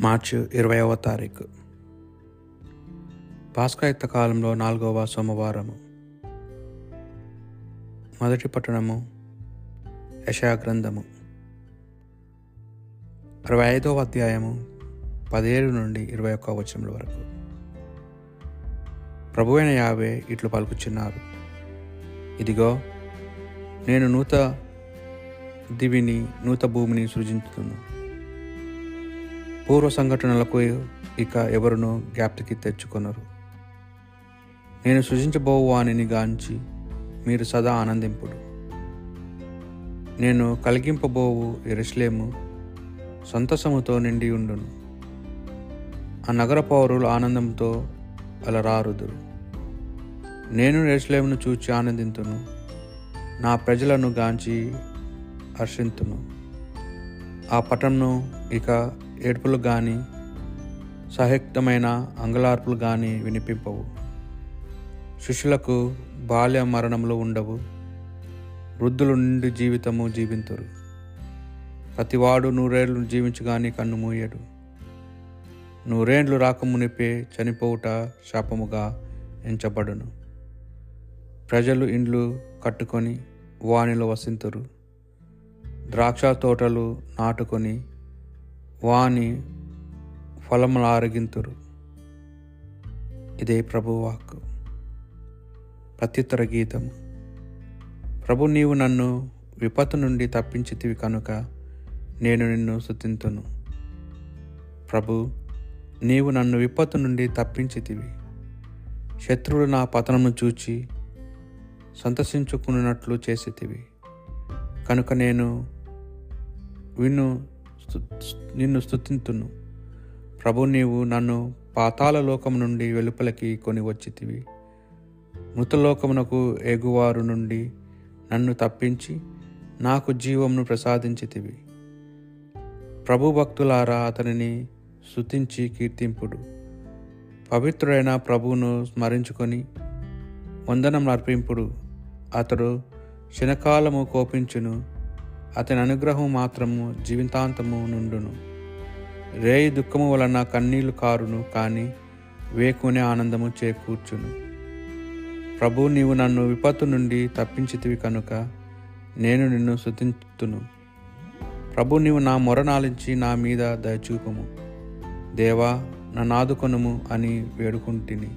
మార్చి ఇరవైవ తారీఖు. పాస్కాయుక్త కాలంలో నాలుగవ సోమవారము. మొదటి పట్టణము యశా గ్రంథము. అరవై ఐదవ అధ్యాయము పదిహేడు నుండి ఇరవై ఒక్క వచనముల వరకు. ప్రభువైన యావే ఇట్లు పలుకుచున్నారు. ఇదిగో నేను నూత దివిని నూత భూమిని సృజించుతున్నాను పూర్వ సంఘటనలకు ఇక ఎవరును జ్ఞాప్తికి తెచ్చుకొనరు. నేను సృజించబోవు వాణిని గాంచి మీరు సదా ఆనందింపుడు. నేను కలిగింపబోవు ఎరుశ్లేము సంతసముతో నిండి ఉండును. ఆ నగర పౌరులు ఆనందంతో అలరారుదురు. నేను ఎరుశ్లేమును చూచి ఆనందింతును. నా ప్రజలను గాంచి హర్షింతును. ఆ పటంను ఇక ఏడుపులు కానీ సహయుక్తమైన అంగలార్పులు కానీ వినిపింపవు. శిష్యులకు బాల్య మరణములు ఉండవు. వృద్ధులు నుండి జీవితము జీవింతురు. ప్రతివాడు నూరేళ్ళు జీవించగాని కన్ను మూయడు. నూరేండ్లు రాకమునిపే చనిపోవుట శాపముగా ఎంచబడును. ప్రజలు ఇండ్లు కట్టుకొని వానిలో వసింతురు. ద్రాక్ష తోటలు నాటుకొని వాని ఫలములు ఆరగింతురు. ఇదే ప్రభువాక్ ప్రత్యుత్తర గీతము. ప్రభు నీవు నన్ను విపత్తు నుండి తప్పించితివి కనుక నేను నిన్ను శుతింతును ప్రభు నీవు నన్ను విపత్తు నుండి తప్పించితివి. శత్రువులు నా పతనము చూచి సంతసించుకున్నట్లు చేసితివి. కనుక నేను విన్ను నిన్ను స్థుతింతును ప్రభు నీవు నన్ను పాతాల లోకం నుండి వెలుపలకి కొని వచ్చితివి. మృతలోకమునకు ఎగువారు నుండి నన్ను తప్పించి నాకు జీవమును ప్రసాదించితివి. ప్రభు భక్తులారా అతనిని శుతించి కీర్తింపుడు. పవిత్రుడైన ప్రభువును స్మరించుకొని వందనం అర్పింపుడు. అతడు క్షణకాలము కోపించును. అతని అనుగ్రహం మాత్రము జీవితాంతము నుండును. రేయి దుఃఖము వలన కన్నీళ్ళు కారును కానీ వేకునే ఆనందము చేకూర్చును. ప్రభు నీవు నన్ను విపత్తు నుండి తప్పించితివి కనుక నేను నిన్ను శుతింతును ప్రభు నీవు నా మొరనాలించి నా మీద దయచూపము. దేవా నన్ను అని వేడుకుంటుని.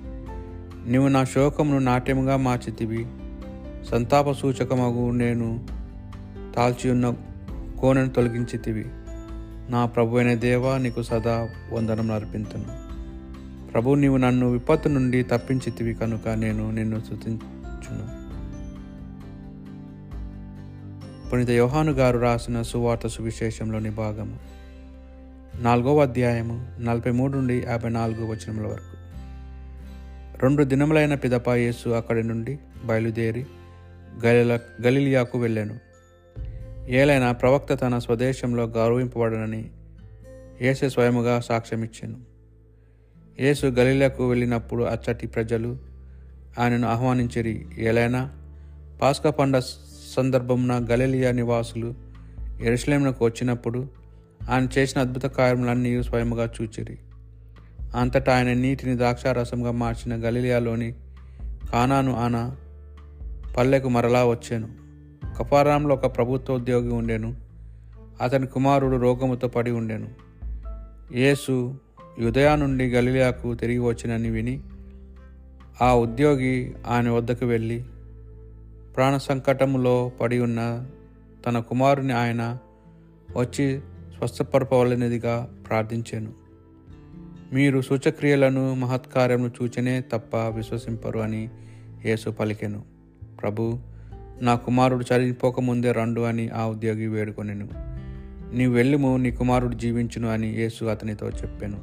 నీవు నా శోకమును నాట్యముగా మార్చితివి. సంతాప సూచకమగు నేను తాల్చి ఉన్న కోనను తొలగించితివి. నా ప్రభు అయిన దేవా నీకు సదా వందనం అర్పింతును. ప్రభు నీవు నన్ను విపత్తు నుండి తప్పించితివి కనుక నేను నిన్ను స్థుతించును పునీత యోహాను గారు రాసిన సువార్త సువిశేషంలోని భాగము. నాలుగవ అధ్యాయము నలభై మూడు నుండి యాభై నాలుగు వచనముల వరకు. రెండు దినములైన పిదప యేసు అక్కడి నుండి బయలుదేరి గలిలా గలిలియాకు వెళ్ళాను. ఏలైనా ప్రవక్త తన స్వదేశంలో గౌరవింపబడనని యేసు స్వయముగా సాక్ష్యమిచ్చాను. యేసు గలీలకు వెళ్ళినప్పుడు అచ్చటి ప్రజలు ఆయనను ఆహ్వానించిరి ఏలైనా పాస్క పండ సందర్భమున గలిలియా నివాసులు ఎరుసలేమునకు వచ్చినప్పుడు ఆయన చేసిన అద్భుత కార్యములన్నీ స్వయముగా చూచిరి. అంతటా ఆయన నీటిని ద్రాక్షారసంగా మార్చిన గలిలియాలోని కానాను ఆన పల్లెకు మరలా వచ్చాను. కపారాంలో ఒక ప్రభుత్వ ఉద్యోగి ఉండెను. అతని కుమారుడు రోగముతో పడి ఉండెను. యేసు యుదయా నుండి గలియాకు తిరిగి వచ్చినని విని ఆ ఉద్యోగి ఆయన వద్దకు వెళ్ళి ప్రాణ సంకటములో పడి ఉన్న తన కుమారుని ఆయన వచ్చి స్వస్థపరపవలనిదిగా ప్రార్థించాను. మీరు సూచక్రియలను మహత్కార్యము చూచనే తప్ప విశ్వసింపరు అని యేసు పలికెను. ప్రభు నా కుమారుడు చనిపోకముందే రండు అని ఆ ఉద్యోగి వేడుకొనెను. నీ వెళ్ళుము నీ కుమారుడు జీవించును అని యేసు అతనితో చెప్పాను.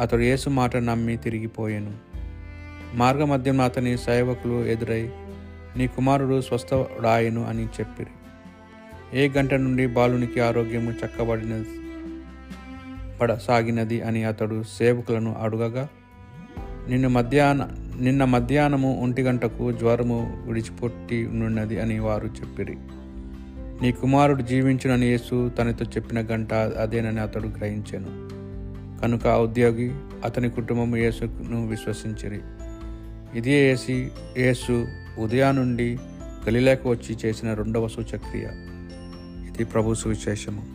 అతడు యేసు మాట నమ్మి తిరిగిపోయాను. మార్గమధ్యం అతని సేవకులు ఎదురై నీ కుమారుడు స్వస్థడాయను అని చెప్పిరి. ఏ గంట నుండి బాలునికి ఆరోగ్యము చక్కబడిన పడసాగినది అని అతడు సేవకులను అడుగగా నిన్ను మధ్యాహ్న నిన్న మధ్యాహ్నము ఒంటి గంటకు జ్వరము విడిచిపొట్టి ఉన్నది అని వారు చెప్పిరి. నీ కుమారుడు జీవించునని యేసు తనతో చెప్పిన గంట అదేనని అతడు గ్రహించాను. కనుక ఆ ఉద్యోగి అతని కుటుంబం యేసును విశ్వసించిరి. ఇది ఏసి యేసు ఉదయా నుండి గలిలేక వచ్చి చేసిన రెండవ సూచక్రియ ఇది ప్రభు సువిశేషము.